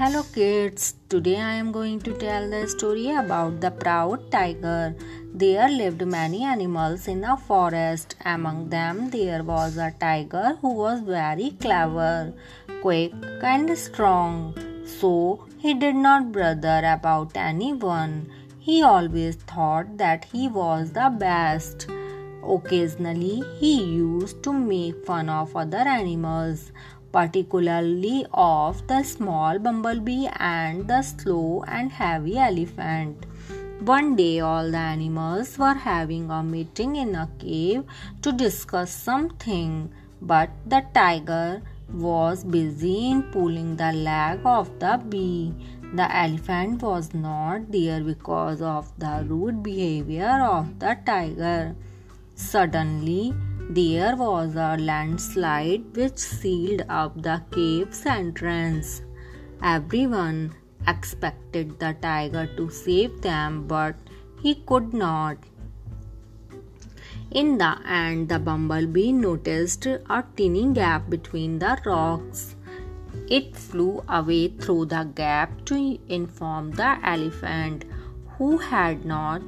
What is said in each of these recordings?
Hello kids, today I am going to tell the story about the proud tiger. There lived many animals in a forest. Among them there was a tiger who was very clever, quick and strong. So he did not bother about anyone. He always thought that he was the best. Occasionally he used to make fun of other animals particularly of the small bumblebee and the slow and heavy elephant. One day, all the animals were having a meeting in a cave to discuss something, but the tiger was busy in pulling the leg of the bee. The elephant was not there because of the rude behavior of the tiger. Suddenly, there was a landslide which sealed up the cave's entrance. Everyone expected the tiger to save them, but he could not. In the end, the bumblebee noticed a tiny gap between the rocks. It flew away through the gap to inform the elephant, who had not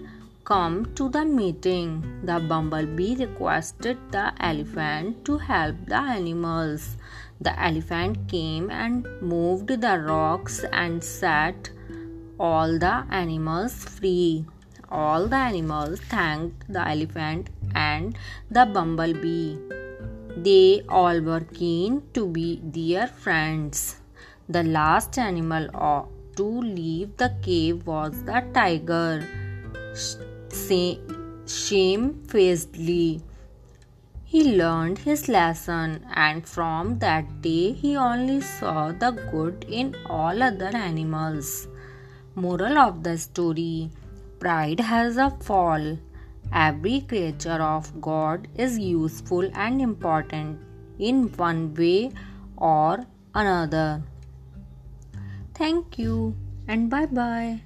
come to the meeting. The bumblebee requested the elephant to help the animals. The elephant came and moved the rocks and set all the animals free. All the animals thanked the elephant and the bumblebee. They all were keen to be their friends. The last animal to leave the cave was the tiger shamefacedly. He learned his lesson, and from that day he only saw the good in all other animals. Moral of the story Pride has a fall. Every creature of God is useful and important in one way or another. Thank you and bye bye.